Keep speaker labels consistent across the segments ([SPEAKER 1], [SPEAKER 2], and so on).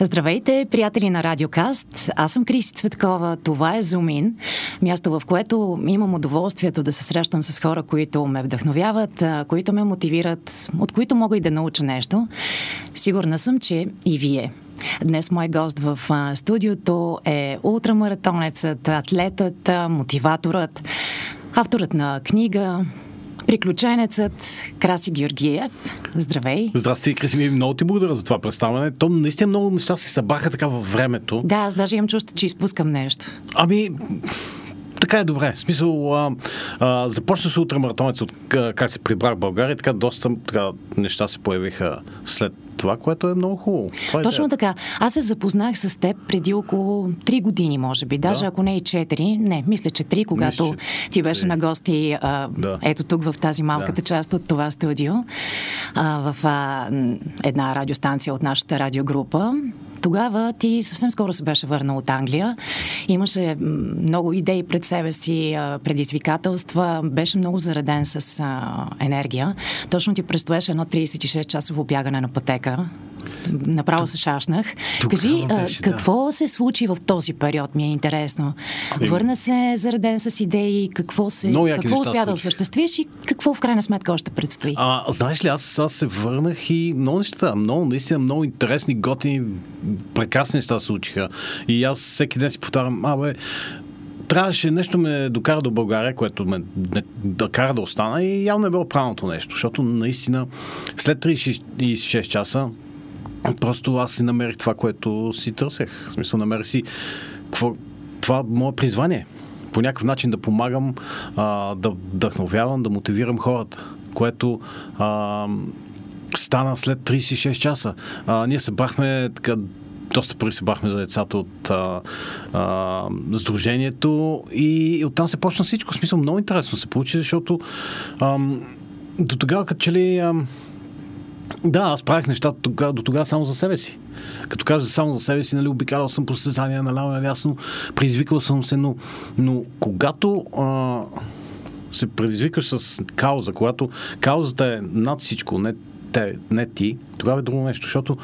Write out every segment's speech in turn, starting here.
[SPEAKER 1] Здравейте, приятели на Радиокаст. Аз съм Криси Цветкова. Това е Зумин, място в което имам удоволствието да се срещам с хора, които ме вдъхновяват, които ме мотивират, от които мога и да науча нещо. Сигурна съм, че и вие. Днес мой гост в студиото е ултрамаратонецът, атлетът, мотиваторът, авторът на книга, Приключенецът Краси Георгиев. Здравей!
[SPEAKER 2] Здрасти, Краси. Много ти благодаря за това представяне. То наистина много неща се събраха така във времето.
[SPEAKER 1] Да, аз даже имам чувство, че изпускам нещо.
[SPEAKER 2] Ами, така е добре. В смисъл, а, а, започна се утре маратонец от как се прибрах в България, така доста така, неща се появиха след това, което е много хубаво. Това
[SPEAKER 1] е Точно е така. Аз се запознах с теб преди около 3 години, може би. Даже да. ако не и 4. Не, мисля, че 3, когато мисля, че... ти беше 3. на гости а, да. ето тук в тази малката да. част от това студио, а, в а, една радиостанция от нашата радиогрупа. Тогава ти съвсем скоро се беше върнал от Англия. Имаше много идеи пред себе си, предизвикателства, беше много зареден с енергия. Точно ти предстоеше едно 36-часово бягане на пътека направо се шашнах. Кажи, беше, какво да. се случи в този период, ми е интересно. Ами- Върна се зареден с идеи, какво, се, какво успя да осъществиш и какво в крайна сметка още предстои?
[SPEAKER 2] А, знаеш ли, аз, аз се върнах и много неща, много, наистина много интересни, готини, прекрасни неща се случиха. И аз всеки ден си повтарям, абе, трябваше нещо ме докара до България, което ме да кара да остана и явно е било правилното нещо, защото наистина след 36 часа Просто аз си намерих това, което си търсех. В смисъл, намерих си какво, това мое призвание. По някакъв начин да помагам, а, да вдъхновявам, да мотивирам хората, което а, стана след 36 часа. А, ние се бахме така доста пари се бахме за децата от а, а, Сдружението и оттам се почна всичко. В смисъл много интересно се получи, защото а, до тогава като че ли а, да, аз правих нещата тога, до тогава само за себе си. Като кажа само за себе си, нали, обикалял съм по състезания, наляво налясно, предизвикал съм се, но, но когато а, се предизвикаш с кауза, когато каузата е над всичко, не, те, не ти, тогава е друго нещо, защото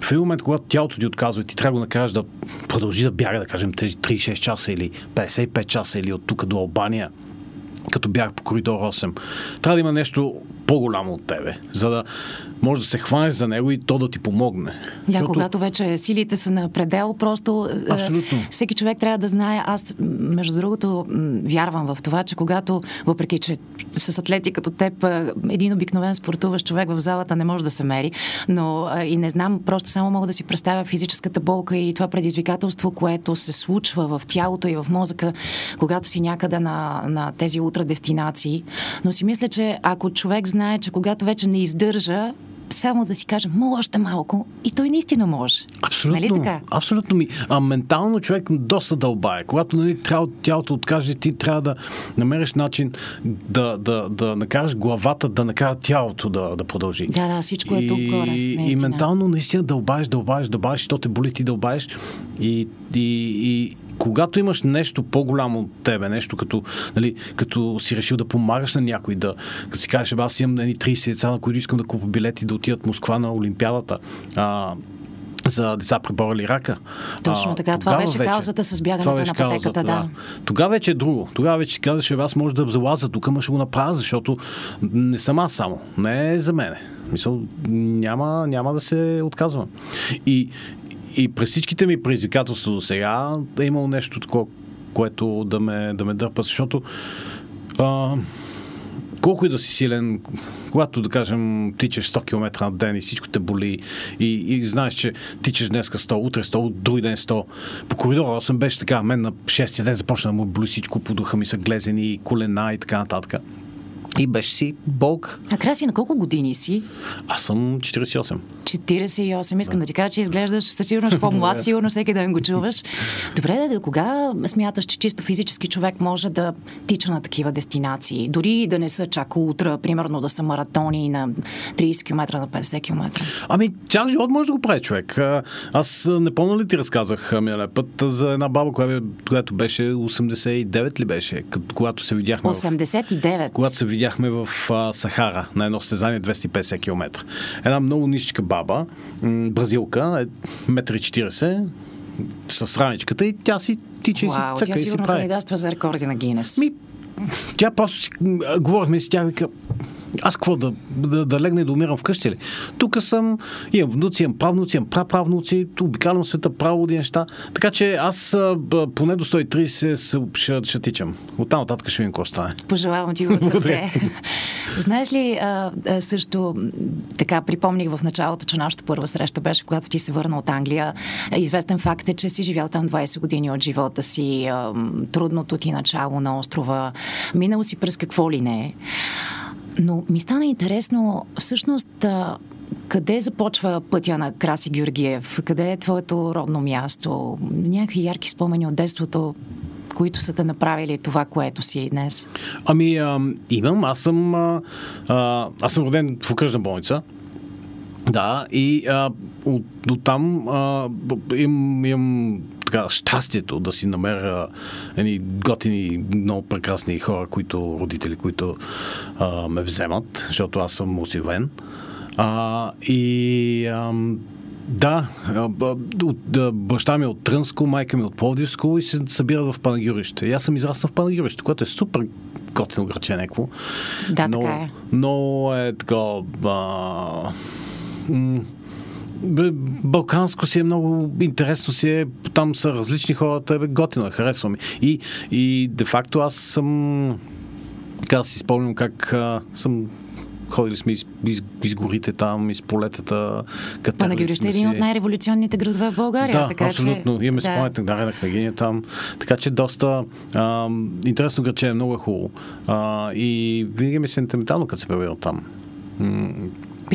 [SPEAKER 2] в един момент, когато тялото ти отказва и ти трябва да го накажеш да продължи да бяга, да кажем, тези 36 часа или 55 часа или от тук до Албания, като бях по коридор 8. Трябва да има нещо по-голямо от тебе, за да може да се хванеш за него и то да ти помогне.
[SPEAKER 1] Да, Защото... когато вече силите са на предел, просто е, Абсолютно. всеки човек трябва да знае. Аз, между другото, вярвам в това, че когато, въпреки че с атлети като теб, е, един обикновен спортуващ човек в залата не може да се мери, но е, и не знам, просто само мога да си представя физическата болка и това предизвикателство, което се случва в тялото и в мозъка, когато си някъде на, на тези ултрадестинации. Но си мисля, че ако човек знае, че когато вече не издържа, само да си кажем, мога още малко и той наистина може.
[SPEAKER 2] Абсолютно.
[SPEAKER 1] Нали така?
[SPEAKER 2] Абсолютно ми. А ментално човек доста дълбае. Когато нали, трябва тялото откаже, ти трябва да намериш начин да, да, да накараш главата да накара тялото да, да продължи.
[SPEAKER 1] Да, да, всичко е тук горе. Наистина.
[SPEAKER 2] И ментално наистина дълбаеш, дълбаеш, дълбаеш, то те боли, ти дълбаеш и, и, и когато имаш нещо по-голямо от тебе, нещо като, нали, като си решил да помагаш на някой, да, като си кажеш, аз имам нали, 30 деца, на които искам да купа билети да отидат в Москва на Олимпиадата, а, за деца преборали рака.
[SPEAKER 1] Точно а, така. Това беше вече, каузата с бягането на пътеката, каузата, да. да.
[SPEAKER 2] Тогава вече е друго. Тогава вече казваш, аз може да залаза тук, ама ще го направя, защото не съм аз само. Не е за мене. Мисъл, няма, няма да се отказвам. И, и през всичките ми предизвикателства до сега е имало нещо такова, което да ме, да ме дърпа, защото а, колко и да си силен, когато, да кажем, тичаш 100 км на ден и всичко те боли и, и знаеш, че тичаш днес 100, утре 100, други ден 100. По коридора 8 беше така, мен на 6 ден започна да му боли всичко, по духа ми са глезени, колена и така нататък. И беше си болк.
[SPEAKER 1] А Краси, на колко години си?
[SPEAKER 2] Аз съм 48.
[SPEAKER 1] 48. Искам да, да ти кажа, че изглеждаш със сигурност по-млад, сигурно всеки ден го чуваш. Добре, да, кога смяташ, че чисто физически човек може да тича на такива дестинации? Дори да не са чак утра, примерно да са маратони на 30 км, на 50 км.
[SPEAKER 2] Ами, цял живот може да го прави човек. Аз не помня ли ти разказах миналия път за една баба, която беше 89 ли беше, когато се видяхме.
[SPEAKER 1] 89.
[SPEAKER 2] В... Когато се видяхме видяхме в а, Сахара на едно състезание 250 км. Една много нищичка баба, м- бразилка, 1,40 м, с раничката и тя си тича и си цъка
[SPEAKER 1] тя
[SPEAKER 2] и си прави.
[SPEAKER 1] кандидатства за рекорди на Гинес.
[SPEAKER 2] Ми, тя просто си, говорихме си, тя вика, аз какво да, да, да легна и да умирам вкъщи ли? Тук съм, имам внуци, имам правнуци, имам праправнуци, обикалям света, право неща. Така че аз поне до 130 се, ще, ще тичам. Оттам нататък ще видим какво стане.
[SPEAKER 1] Пожелавам ти го от сърце. Знаеш ли, а, също така припомних в началото, че нашата първа среща беше, когато ти се върна от Англия. Известен факт е, че си живял там 20 години от живота си, а, трудното ти начало на острова, минал си през какво ли не. Но ми стана интересно, всъщност, къде започва пътя на Краси Георгиев? Къде е твоето родно място? Някакви ярки спомени от детството, които са те направили това, което си днес?
[SPEAKER 2] Ами, а, имам. Аз съм, а, аз съм роден в окръжна болница. Да, и а, от, от там а, им, имам така, щастието да си намеря едни готини, много прекрасни хора, които, родители, които а, ме вземат, защото аз съм осивен. А, и да, а, б- от, а, баща ми е от Трънско, майка ми е от Пловдивско и се събират в Панагюрище. И аз съм израснал в Панагюрище, което е супер готино граче някакво.
[SPEAKER 1] Да,
[SPEAKER 2] но,
[SPEAKER 1] така е.
[SPEAKER 2] Но е така... А, м- Балканско си е много интересно си е, там са различни хората, бе, готино е, харесва ми. И, и де-факто аз съм, така си спомням как а, съм ходили сме из, из, из горите там, из полетата. катерили
[SPEAKER 1] Панагюрище
[SPEAKER 2] сме
[SPEAKER 1] е един от най-революционните градове в България.
[SPEAKER 2] Да,
[SPEAKER 1] така,
[SPEAKER 2] абсолютно.
[SPEAKER 1] Че,
[SPEAKER 2] Имаме
[SPEAKER 1] да.
[SPEAKER 2] спомените на на княгиня там. Така че доста а, интересно граче, много е хубаво. А, и винаги ми е сентиментално, като се пребирам там.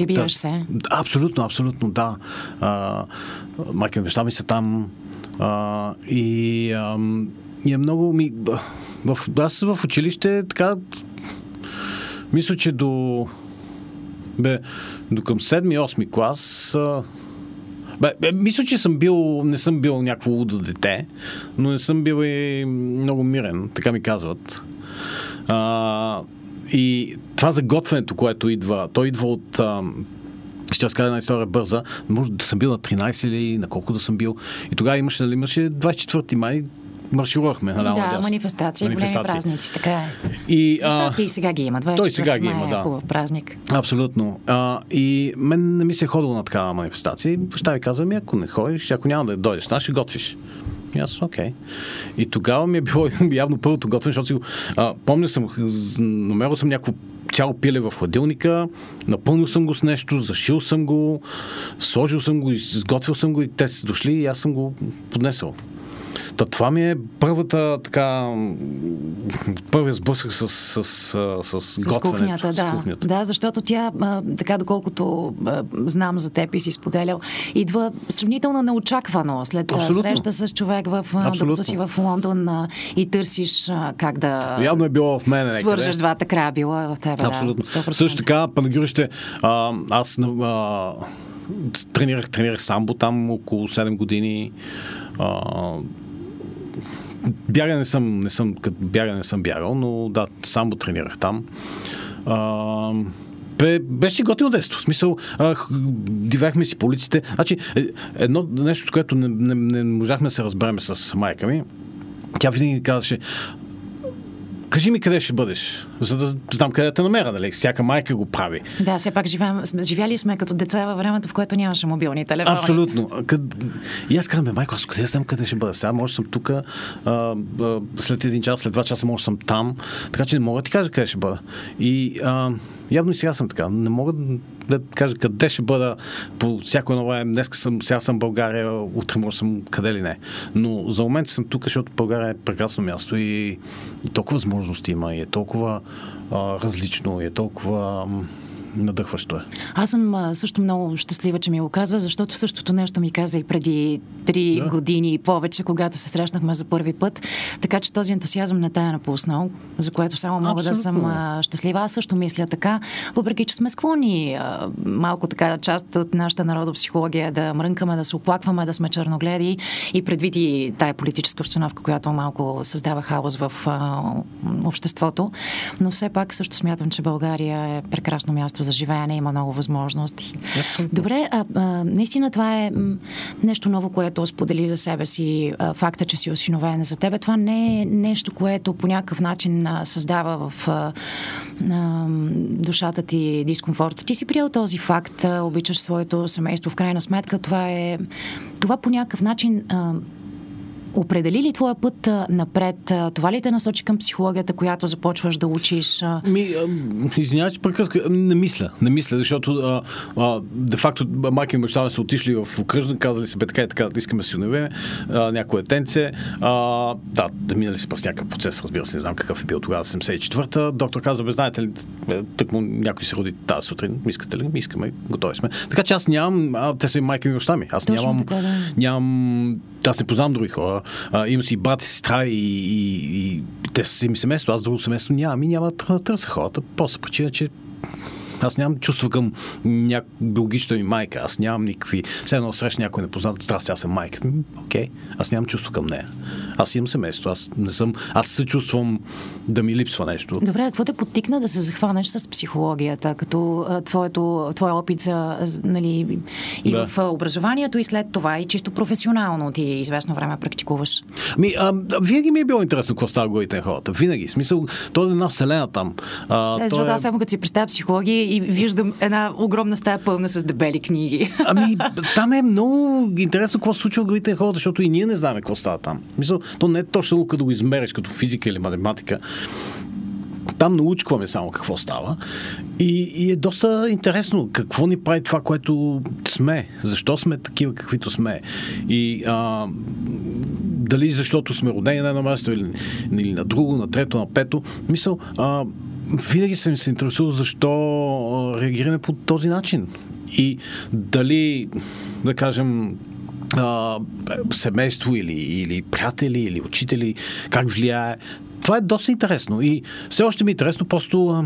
[SPEAKER 1] Прибираш
[SPEAKER 2] да.
[SPEAKER 1] се.
[SPEAKER 2] Абсолютно, абсолютно, да. А, майка ми, баща ми са там. А, и, а, и е много ми... В, аз в училище така... Мисля, че до... Бе, до към 7-8 клас... А, бе, бе, мисля, че съм бил, не съм бил някакво лудо дете, но не съм бил и много мирен, така ми казват. А, и това за готвенето, което идва, то идва от... А, ще разкажа една история бърза. Може да съм бил на 13 или на колко да съм бил. И тогава имаше, нали, имаше 24 май, марширувахме. Наляво,
[SPEAKER 1] Да,
[SPEAKER 2] надясно.
[SPEAKER 1] манифестации, големи празници, така е.
[SPEAKER 2] И, а,
[SPEAKER 1] и сега ги има. 24
[SPEAKER 2] той сега ги има,
[SPEAKER 1] е
[SPEAKER 2] да.
[SPEAKER 1] хубав празник.
[SPEAKER 2] Абсолютно. А, и мен не ми се е ходило на такава манифестация. И Баща ми казва, ми ако не ходиш, ако няма да дойдеш, нас ще готвиш. И аз, окей. И тогава ми е било явно първото готвене, защото си го... А, помня съм, намерил съм някакво цяло пиле в хладилника, напълнил съм го с нещо, зашил съм го, сложил съм го, изготвил съм го и те са дошли и аз съм го поднесъл. Та това ми е първата така м, първият сблъсък с, с, с, с,
[SPEAKER 1] С кухнята, да.
[SPEAKER 2] с кухнята.
[SPEAKER 1] Да, защото тя, а, така доколкото а, знам за теб и си споделял, идва сравнително неочаквано след
[SPEAKER 2] Абсолютно.
[SPEAKER 1] среща с човек, в,
[SPEAKER 2] Абсолютно.
[SPEAKER 1] докато си в Лондон а, и търсиш а, как да
[SPEAKER 2] Явно е било в някъде.
[SPEAKER 1] свържеш двата края, било е в тебе.
[SPEAKER 2] Абсолютно.
[SPEAKER 1] Да, 100%.
[SPEAKER 2] Също така, Панагюрище, а, аз а, тренирах, тренирах самбо там около 7 години. А, бяга не съм, не съм, като бяга не съм бягал, но да, самбо тренирах там. А, бе, беше готино детство. В смисъл, а, дивяхме си по улиците. Значи, е- едно нещо, което не, не, не можахме да се разбереме с майка ми, тя винаги казваше, кажи ми къде ще бъдеш, за да знам къде те намеря, нали? Всяка майка го прави.
[SPEAKER 1] Да, все пак живеем, сме- живяли сме като деца във времето, в което нямаше мобилни телефони.
[SPEAKER 2] Абсолютно. Къд... И аз казвам, майко, аз къде знам къде ще бъда? Сега може съм тук, след един час, след два часа може съм там, така че не мога да ти кажа къде ще бъда. И а, явно и сега съм така. Не мога да кажа къде ще бъда по всяко едно време. Днес съм, сега съм България, утре може съм къде ли не. Но за момент съм тук, защото България е прекрасно място и, и толкова възможности има, и е толкова а, различно, и е толкова м, надъхващо е.
[SPEAKER 1] Аз съм също много щастлива, че ми го казва, защото същото нещо ми каза и преди три да. години и повече, когато се срещнахме за първи път. Така че този ентусиазъм не тая напуснал, за което само мога Абсолютно. да съм щастлива. Аз също мисля така, въпреки че сме склонни малко така част от нашата народопсихология да мрънкаме, да се оплакваме, да сме черногледи и предвид и тая политическа обстановка, която малко създава хаос в обществото. Но все пак също смятам, че България е прекрасно място за живеене, има много възможности. Абсолютно. Добре, а, а, наистина това е нещо ново, което сподели за себе си а, факта, че си осиновена за тебе. Това не е нещо, което по някакъв начин а, създава в а, а, душата ти дискомфорт. Ти си приел този факт, а, обичаш своето семейство. В крайна сметка това е това по някакъв начин а, определи ли твоя път напред? Това ли те насочи към психологията, която започваш да учиш?
[SPEAKER 2] Ми, извинявай, че прекъска. Не мисля. Не мисля, защото а, а, де-факто майка и баща са отишли в окръжна, казали се, бе така и така, да искаме си уневе, някое тенце. А, да, да минали се през някакъв процес, разбира се, не знам какъв е бил тогава, 74-та. Доктор каза, бе, знаете ли, тък му някой се роди тази сутрин, искате ли? Искаме, готови сме. Така че аз нямам, а, те са и майка и баща ми. Аз Точно нямам, така, да. нямам, аз не познавам други хора а, имам си брат и сестра и, и, и те са си ми семейство, аз друго семейство нямам и няма да търся хората. Просто причина, че аз нямам чувство към ня... биологичната ми майка. Аз нямам никакви... Все едно среща някой непознат, здрасти, аз съм майка. Окей, okay. аз нямам чувство към нея. Аз имам семейство. Аз не съм... Аз се чувствам да ми липсва нещо.
[SPEAKER 1] Добре, какво те подтикна да се захванеш с психологията, като твоето, твоя опит за, нали, и да. в образованието и след това и чисто професионално ти известно време практикуваш?
[SPEAKER 2] Ми, а, винаги ми е било интересно какво става на хората. Винаги. В смисъл, то е една вселена там.
[SPEAKER 1] А, е, защото е... аз само като си представя психология и виждам една огромна стая пълна с дебели книги.
[SPEAKER 2] Ами, там е много интересно какво се случва в на хората, защото и ние не знаем какво става там. Мисъл, то не е точно като го измериш като физика или математика. Там научкваме само какво става. И, и е доста интересно какво ни прави това, което сме. Защо сме такива, каквито сме. И а, дали защото сме родени на едно място или, или на друго, на трето, на пето. Мисъл, а, винаги съм се интересувал защо реагираме по този начин. И дали, да кажем, а, семейство или, или приятели, или учители, как влияе. Това е доста интересно. И все още ми е интересно, просто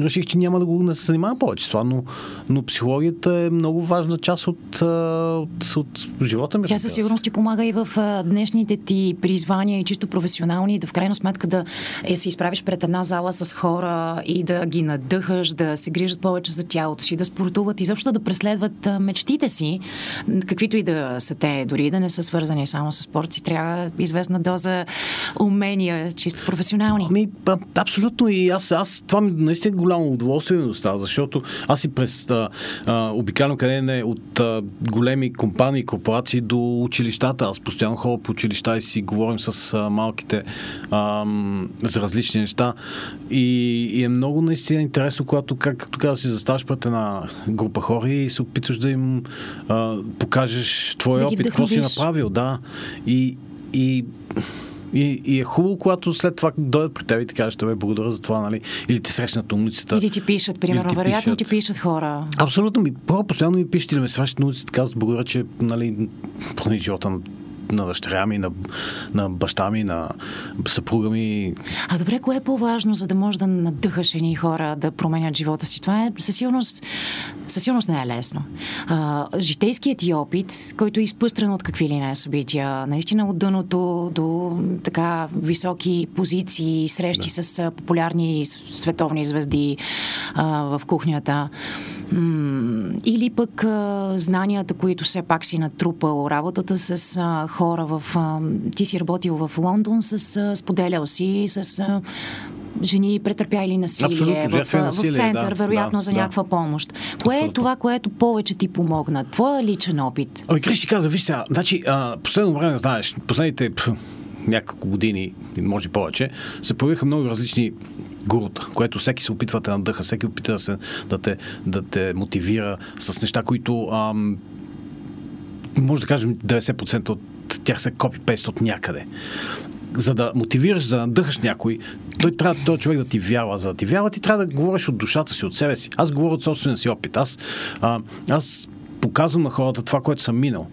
[SPEAKER 2] реших, че няма да го не се занимавам повече с това, но, но психологията е много важна част от, от, от живота ми.
[SPEAKER 1] Тя със сигурност ти помага и в днешните ти призвания и чисто професионални, да в крайна сметка да е, се изправиш пред една зала с хора и да ги надъхаш, да се грижат повече за тялото си, да спортуват, изобщо да преследват мечтите си, каквито и да са те, дори да не са свързани само с спорт, си трябва известна доза умения, чисто професионални.
[SPEAKER 2] Ами, абсолютно и аз, аз това ми наистина голямо удоволствие ми достава, защото аз и през а, а, обикалям къде не от а, големи компании, корпорации до училищата. Аз постоянно ходя по училища и си говорим с а, малките а, за различни неща. И, и е много наистина интересно, когато как така да си заставаш пред една група хора и се опитваш да им а, покажеш твоя да опит, какво си направил, да. И, и и, и е хубаво, когато след това дойдат при теб и ти кажат, бе, благодаря за това, нали? Или ти срещнат на улицата.
[SPEAKER 1] Или ти пишат, примерно, ти вероятно пишат. ти пишат хора.
[SPEAKER 2] Абсолютно ми, постоянно ми пишат или ме срещат на улицата, казват, благодаря, че, нали, живота на дъщеря ми, на, на баща ми, на съпруга ми.
[SPEAKER 1] А добре, кое е по-важно, за да може да надъхаш едни хора да променят живота си? Това е със сигурност, със сигурност не е лесно. А, житейският ти опит, който е изпъстрен от какви ли не събития, наистина от дъното до така високи позиции, срещи да. с популярни световни звезди а, в кухнята. Или пък а, знанията, които все пак си натрупал, работата с а, хора в... А, ти си работил в Лондон, с, а, споделял си с а, жени претърпяли насилие в, насилие, в център, да, вероятно да, за да. някаква помощ. Кое Абсолютно. е това, което повече ти помогна? Твоя личен опит?
[SPEAKER 2] Ой, Кришти каза, виж сега, значи, а, последно време, знаеш, последните няколко години, може повече, се появиха много различни гурута, което всеки се опитва да надъха, всеки опита да, се, да, те, да те мотивира с неща, които ам, може да кажем 90% от тях са копи-пейст от някъде. за да мотивираш, за да надъхаш някой, той трябва този човек да ти вява. За да ти вява, ти трябва да говориш от душата си, от себе си. Аз говоря от собствения си опит. Аз, а, аз показвам на хората това, което съм минал.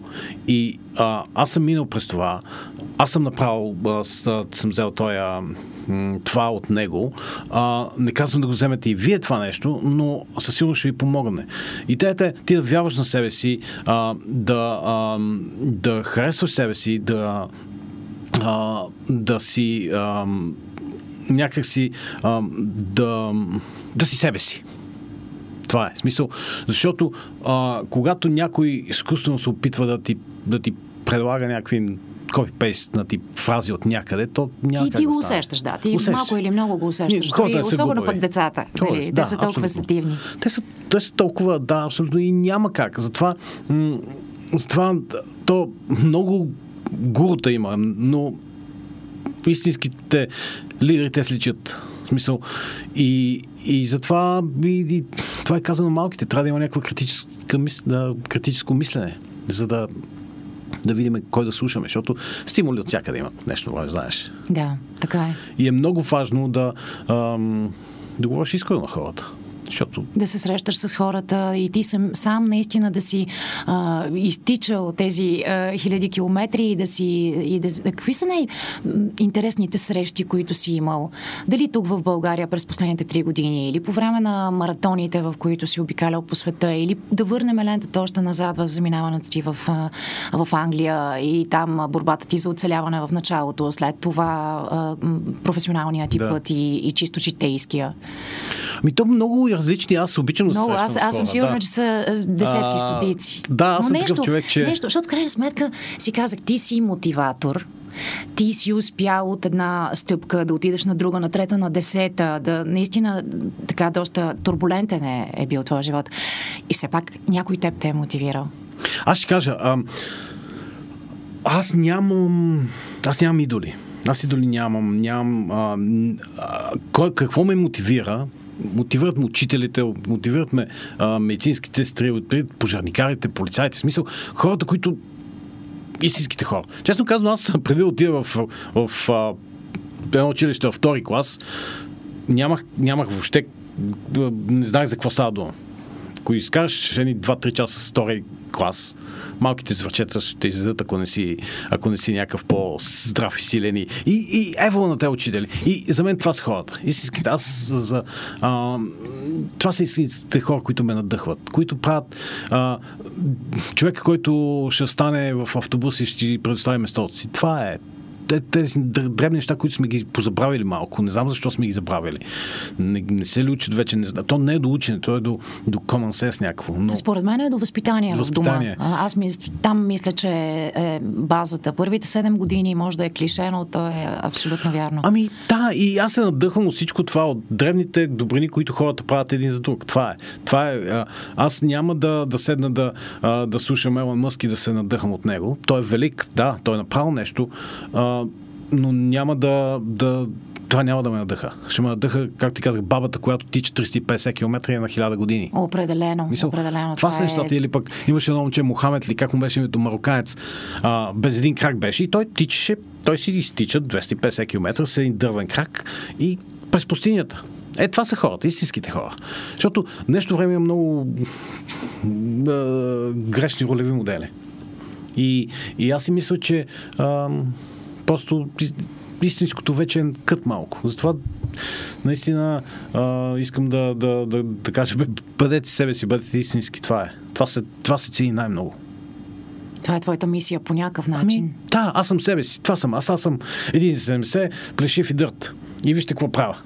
[SPEAKER 2] И а, аз съм минал през това. Аз съм направил, аз, съм взел този това от него. А, не казвам да го вземете и вие това нещо, но със сигурност ще ви помогне. И те, те ти да вярваш на себе си, а, да, а, да харесваш себе си, да, а, да си а, някак си а, да, да си себе си. Това е смисъл. Защото а, когато някой изкуствено се опитва да ти, да ти предлага някакви копипейст на тип фрази от някъде, то няма
[SPEAKER 1] Ти, ти го усещаш, да. Ти усещаш. малко или много го усещаш. Хората особено пък децата. Хората, нали, да, те са толкова абсолютно.
[SPEAKER 2] Те са, те са толкова, да, абсолютно и няма как. Затова, м- затова то много гурута има, но истинските лидери те сличат. В смисъл. И, и затова и, и, това е казано малките. Трябва да има някакво критическо, критическо мислене, за да да видим кой да слушаме, защото стимули от всякъде имат нещо, това знаеш.
[SPEAKER 1] Да, така е.
[SPEAKER 2] И е много важно да, ам, да говориш искрено на хората. Защото...
[SPEAKER 1] Да се срещаш с хората и ти сам, сам наистина да си а, изтичал тези а, хиляди километри и да си... И да, какви са най-интересните срещи, които си имал? Дали тук в България през последните три години или по време на маратоните, в които си обикалял по света или да върнем лентата още назад в заминаването ти в, в Англия и там борбата ти за оцеляване в началото, след това професионалния ти да. път и, и чисто житейския?
[SPEAKER 2] Ми то много различни. Аз обичам
[SPEAKER 1] Много,
[SPEAKER 2] да
[SPEAKER 1] се аз, аз съм сигурна, да. че са десетки, стотици.
[SPEAKER 2] Да, аз Но съм нещо, такъв човек, че...
[SPEAKER 1] Нещо, защото крайна сметка си казах, ти си мотиватор, ти си успял от една стъпка да отидеш на друга, на трета, на десета, да наистина така доста турбулентен е, е бил твой живот. И все пак някой теб те е мотивирал.
[SPEAKER 2] Аз ще кажа, а, аз нямам, аз нямам идоли. Аз идоли нямам. нямам а, а, кой, какво ме мотивира? Мотивират ме учителите, мотивират ме а, медицинските сестри, пожарникарите, полицайите, смисъл, хората, които истинските хора. Честно казвам, аз преди да отида в, в, в а, едно училище във втори клас, нямах, нямах въобще, не знаех за какво става дума. Ако изкараш едни 2-3 часа с втори клас, малките звърчета ще излезат, ако не си, ако не си някакъв по-здрав и силен. И, и ево на те учители. И за мен това са хората. Истинските. Аз за... А, това са истинските хора, които ме надъхват, които правят а, човека, който ще стане в автобус и ще предостави местото си. Това е тези дребни неща, които сме ги позабравили малко. Не знам защо сме ги забравили. Не, не се ли учат вече? Не знам. То не е до учене, то е до, до common sense някакво. Но...
[SPEAKER 1] Според мен е до възпитание, възпитание. в дома. Аз мис... там мисля, че е базата. Първите 7 години може да е клише, но то е абсолютно вярно.
[SPEAKER 2] Ами да, и аз се надъхвам от всичко това, от древните добрини, които хората правят един за друг. Това е. Това е. Аз няма да, да седна да, да слушам Елон Мъск и да се надъхам от него. Той е велик, да, той е направил нещо но няма да, да това няма да ме надъха. Ще ме надъха, както ти казах, бабата, която тича 350 км е на 1000 години.
[SPEAKER 1] Определено. Мисъл, определено
[SPEAKER 2] това, това са нещата. Е... Или пък имаше едно момче, Мохамед, или как му беше името, мароканец, а, без един крак беше и той тичаше, той си изтича 250 км с един дървен крак и през пустинята. Е, това са хората, истинските хора. Защото нещо време има много грешни ролеви модели. И, и аз си мисля, че а, просто истинското вече е кът малко. Затова наистина а, искам да, да, да, да кажа, бъдете себе си, бъдете истински. Това е. Това се, това се цени най-много.
[SPEAKER 1] Това е твоята мисия по някакъв начин. Ами,
[SPEAKER 2] да, аз съм себе си. Това съм. Аз, аз съм 1,70, плешив и дърт. И вижте какво правя.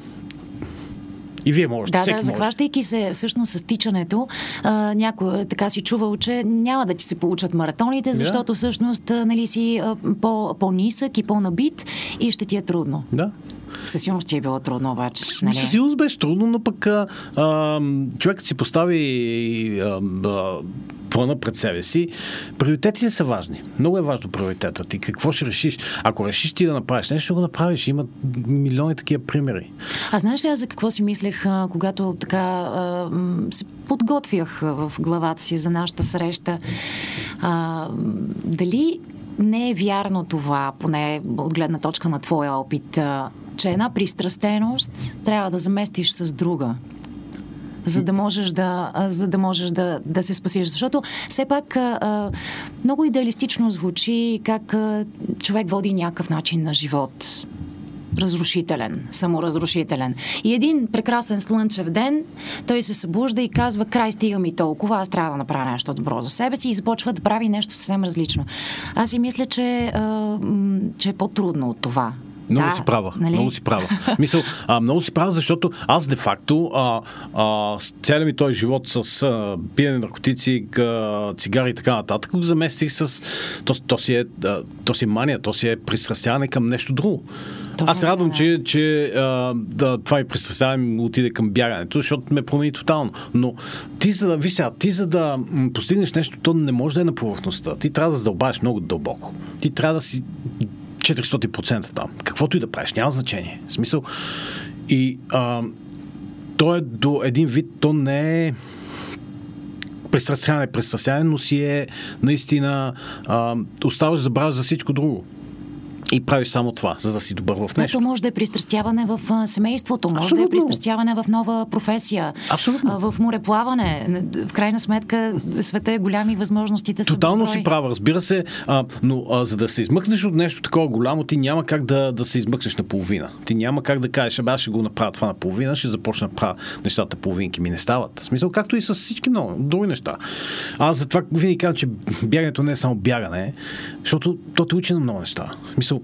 [SPEAKER 2] И вие можете.
[SPEAKER 1] Да, да, захващайки се всъщност с тичането, а, някой така си чувал, че няма да ти се получат маратоните, защото всъщност нали, си по, по-нисък и по-набит и ще ти е трудно.
[SPEAKER 2] Да.
[SPEAKER 1] Със сигурност ти е било трудно обаче. Нали?
[SPEAKER 2] Със сигурност беше трудно, но пък а, а, човекът си постави а, а, плана пред себе си. Приоритетите са важни. Много е важно приоритетът. И какво ще решиш? Ако решиш ти да направиш нещо, ще го направиш. Има милиони такива примери.
[SPEAKER 1] А знаеш ли аз за какво си мислех, когато така се подготвях в главата си за нашата среща? Дали не е вярно това, поне от гледна точка на твоя опит, че една пристрастеност трябва да заместиш с друга за да можеш да, за да, можеш да, да се спасиш. Защото все пак много идеалистично звучи как човек води някакъв начин на живот разрушителен, саморазрушителен. И един прекрасен слънчев ден той се събужда и казва, край стига ми толкова, аз трябва да направя нещо добро за себе си и започва да прави нещо съвсем различно. Аз и мисля, че, а, че е по-трудно от това.
[SPEAKER 2] Много да, си права. Нали? Много си права. Мисъл, а, много си права, защото аз де-факто а, а, целият ми този живот с а, пиене наркотици, а, цигари и така нататък го заместих с... То, то, си е, а, то си е мания, то си е пристрастяване към нещо друго. Точно Аз се радвам, да. че, че а, да, това и пристрастяване отиде към бягането, защото ме промени тотално. Но ти за да, вися, ти за да постигнеш нещо, то не може да е на повърхността. Ти трябва да задълбаеш много дълбоко. Ти трябва да си 400% там. Каквото и да правиш, няма значение. В смисъл. И а, то е до един вид, то не е пристрастяване, пристрастяване, но си е наистина а, оставаш забравяш за всичко друго и правиш само това, за да си добър в нещо.
[SPEAKER 1] Това може да е пристрастяване в семейството, може Абсолютно. да е пристрастяване в нова професия,
[SPEAKER 2] Абсолютно.
[SPEAKER 1] в мореплаване. В крайна сметка света е голям и възможностите
[SPEAKER 2] са Тотално си права, разбира се, а, но а, за да се измъкнеш от нещо такова голямо, ти няма как да, да се измъкнеш на половина. Ти няма как да кажеш, абе аз ще го направя това на половина, ще започна да правя нещата половинки ми не стават. В смисъл, както и с всички много други неща. Аз затова винаги казвам, че бягането не е само бягане, защото то те учи на много неща. В смисъл,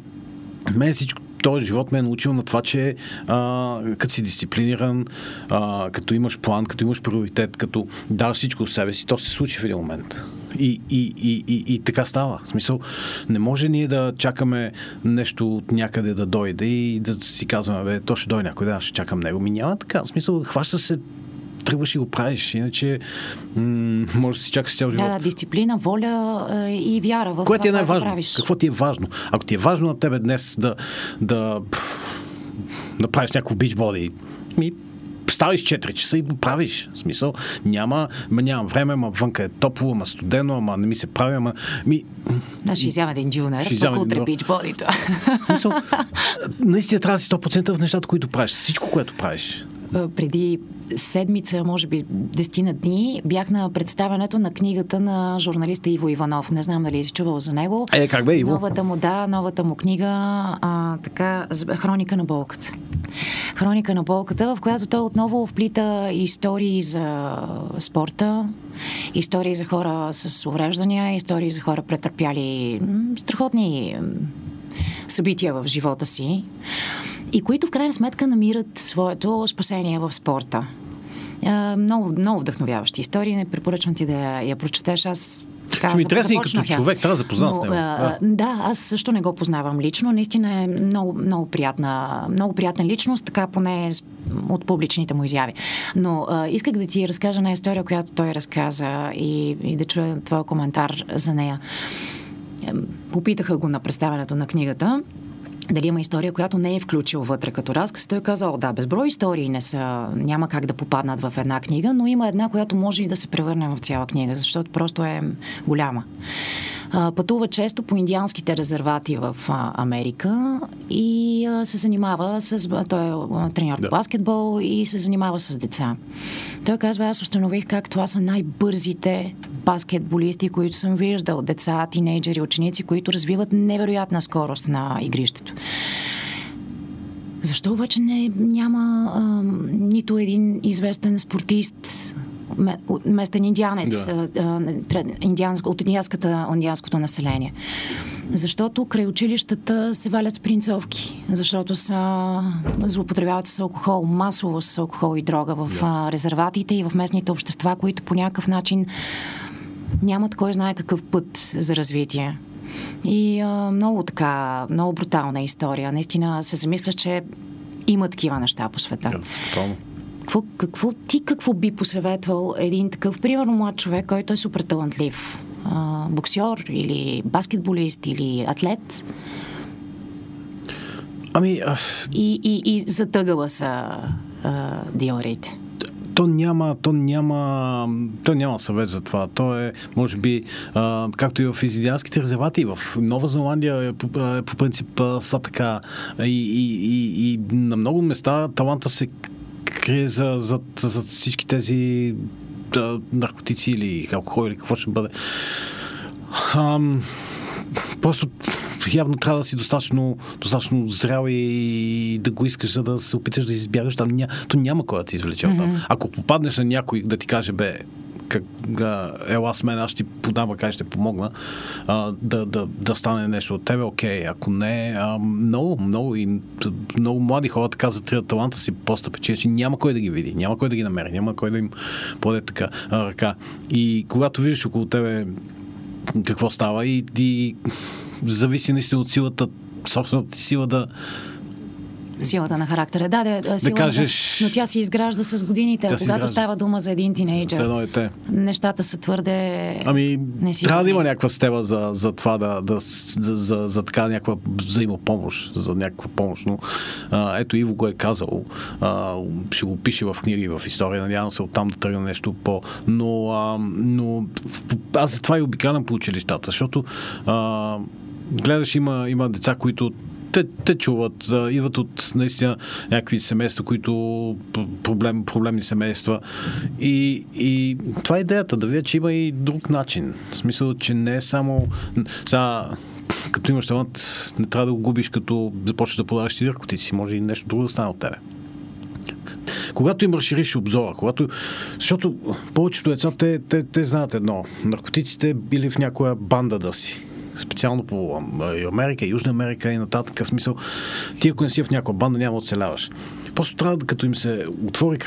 [SPEAKER 2] мен всичко този живот ме е научил на това, че а, като си дисциплиниран, а, като имаш план, като имаш приоритет, като даваш всичко от себе си, то се случи в един момент. И, и, и, и, и така става. В смисъл, не може ние да чакаме нещо от някъде да дойде и да си казваме, бе, то ще дойде някой, да, ще чакам него. Ми няма така. В смисъл, хваща се тръгваш и го правиш. Иначе м- може да си чакаш цял живот.
[SPEAKER 1] Да, да, дисциплина, воля е, и вяра в
[SPEAKER 2] Кое това, ти е най-важно? Да Какво ти е важно? Ако ти е важно на тебе днес да, да направиш някакво бичбоди, ми ставиш 4 часа и го правиш. В смисъл, няма, ма нямам време, ама вънка е топло, ама студено, ама не ми се прави, ама... Ми...
[SPEAKER 1] Да, ще изява един джунер, пък утре бичбодито.
[SPEAKER 2] наистина трябва да си 100% в нещата, които правиш. Всичко, което правиш
[SPEAKER 1] преди седмица, може би дестина дни, бях на представянето на книгата на журналиста Иво Иванов. Не знам дали си чувал за него.
[SPEAKER 2] Е, как бе, Иво?
[SPEAKER 1] Новата му, да, новата му книга, а, така, Хроника на болката. Хроника на болката, в която той отново вплита истории за спорта, истории за хора с увреждания, истории за хора претърпяли страхотни събития в живота си и които в крайна сметка намират своето спасение в спорта. Много, много вдъхновяващи истории. Не препоръчвам ти да я, я прочетеш. Аз
[SPEAKER 2] така, Ще ми интересно и като човек, трябва да запозна с него.
[SPEAKER 1] Да. да, аз също не го познавам лично. Наистина е много, много, приятна, много приятна личност, така поне от публичните му изяви. Но а, исках да ти разкажа една история, която той разказа и, и да чуя твоя коментар за нея. Попитаха го на представянето на книгата дали има история, която не е включил вътре като разказ. Той е казал, да, безброй истории не са, няма как да попаднат в една книга, но има една, която може и да се превърне в цяла книга, защото просто е голяма пътува често по индианските резервати в Америка и се занимава с... Той е треньор да. по баскетбол и се занимава с деца. Той казва, аз установих как това са най-бързите баскетболисти, които съм виждал. Деца, тинейджери, ученици, които развиват невероятна скорост на игрището. Защо обаче не, няма а, нито един известен спортист, местен индианец да. индианск, от индианската, индианското население. Защото край училищата се валят спринцовки, защото са, злоупотребяват с алкохол, масово с алкохол и дрога в да. резерватите и в местните общества, които по някакъв начин нямат кой знае какъв път за развитие. И а, много така, много брутална история. Наистина се замисля, че има такива неща по света.
[SPEAKER 2] Да,
[SPEAKER 1] какво, какво, ти какво би посъветвал един такъв, примерно, млад човек, който е супер талантлив? А, боксер или баскетболист или атлет?
[SPEAKER 2] Ами... А...
[SPEAKER 1] И, и, и затъгала са а, диорите.
[SPEAKER 2] то няма, то няма, то няма съвет за това. То е, може би, а, както и в изидианските резервати, в Нова Зеландия е, по, е, по принцип са така. И, и, и, и на много места таланта се крие за, за, за, за всички тези да, наркотици или алкохол или какво ще бъде. Ам, просто явно трябва да си достатъчно, достатъчно зрял и да го искаш, за да се опиташ да избягаш там. Ня, то няма кой да ти извлече mm-hmm. там. Ако попаднеш на някой да ти каже, бе, как, ела с мен, аз ще ти подам как ще помогна а, да, да, да стане нещо от тебе, окей, ако не, а, много, много и много млади хора така затрият таланта си поста пече, че няма кой да ги види, няма кой да ги намери, няма кой да им поде така а, ръка. И когато виждаш около тебе какво става и, и зависи наистина от силата, собствената сила да,
[SPEAKER 1] Силата на характера. Да, да, силата, да кажеш... но тя се изгражда с годините. Тя Когато става дума за един тинейджър, е нещата са твърде
[SPEAKER 2] Ами, трябва да има някаква стеба за, за това, да, да, за, за, за така някаква взаимопомощ, за някаква помощ. Но а, ето Иво го е казал, а, ще го пише в книги, в история, надявам се оттам да тръгна нещо по... Но, а, но аз за това и обикалям по училищата, защото а, гледаш, има, има деца, които те, те чуват, идват от наистина някакви семейства, които проблем, проблемни семейства. И, и това е идеята, да видя, че има и друг начин. В смисъл, че не е само... Сега, като имаш талант, не трябва да го губиш, като започнеш да подаваш наркотици. Може и нещо друго да стане от тебе когато им разшириш обзора, когато... Защото повечето деца, те, те, те знаят едно. Наркотиците били в някоя банда да си специално по Америка, Южна Америка и нататък. Смисъл, ти ако не си в някаква банда, няма оцеляваш. Просто трябва, като им се отвори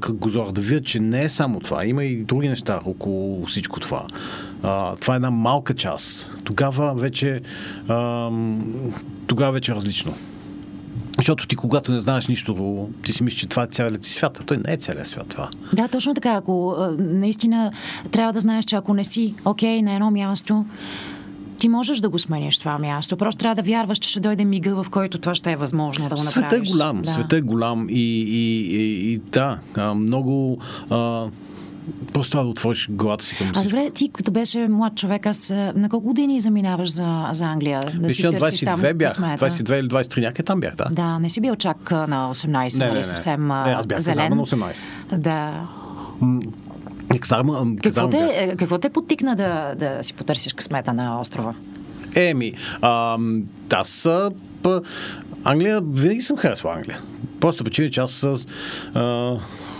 [SPEAKER 2] кръгозор, да видят, че не е само това. Има и други неща около всичко това. А, това е една малка част. Тогава вече, а, тогава вече е различно. Защото ти, когато не знаеш нищо, ти си мислиш, че това е цялият си свят. А той не е целият свят това.
[SPEAKER 1] Да, точно така. Ако наистина трябва да знаеш, че ако не си окей okay, на едно място, ти можеш да го смениш това място. Просто трябва да вярваш, че ще дойде мига, в който това ще е възможно да го направиш.
[SPEAKER 2] Света е голям, да. света е голям и, и, и, и да, много... А, Просто трябва да отвориш главата си към
[SPEAKER 1] всичко. А добре, ти като беше млад човек, аз на колко години заминаваш за, за Англия?
[SPEAKER 2] Да Виж, си 22 там бях, 22 или 23 някъде там бях, да.
[SPEAKER 1] Да, не си бил чак на 18, не, нали, не, съвсем не, аз бях зелен.
[SPEAKER 2] на 18.
[SPEAKER 1] Да.
[SPEAKER 2] Екзарма,
[SPEAKER 1] какво, те, е, какво те потикна да, да си потърсиш късмета на острова?
[SPEAKER 2] Еми, аз Англия, винаги съм харесвал Англия. Просто причина, че аз а,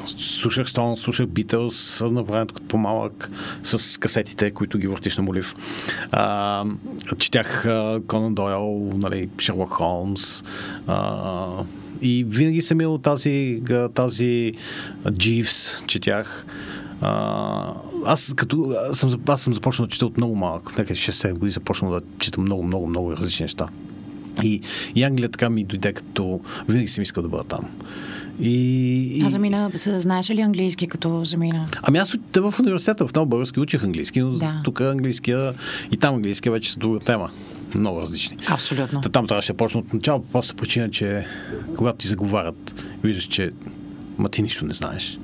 [SPEAKER 2] слушах Стон, слушах Битълс на времето като по-малък с касетите, които ги въртиш на молив. А, четях Конан Дойл, нали, Шерлок Холмс. А, и винаги съм имал тази, тази Дживс, четях. А, аз като аз съм, аз съм започнал да чета от много малък, нека 6-7 години започнал да чета много, много, много различни неща. И, и Англия така ми дойде, като винаги съм искал да бъда там. И.
[SPEAKER 1] А замина, знаеш ли английски като замина?
[SPEAKER 2] Ами аз в университета в Нова Български учих английски, но да. тук английския и там английския вече са друга тема. Много различни.
[SPEAKER 1] Абсолютно.
[SPEAKER 2] Та, там трябваше да почна от начало, по просто причина, че когато ти заговарят, виждаш, че ма ти нищо не знаеш.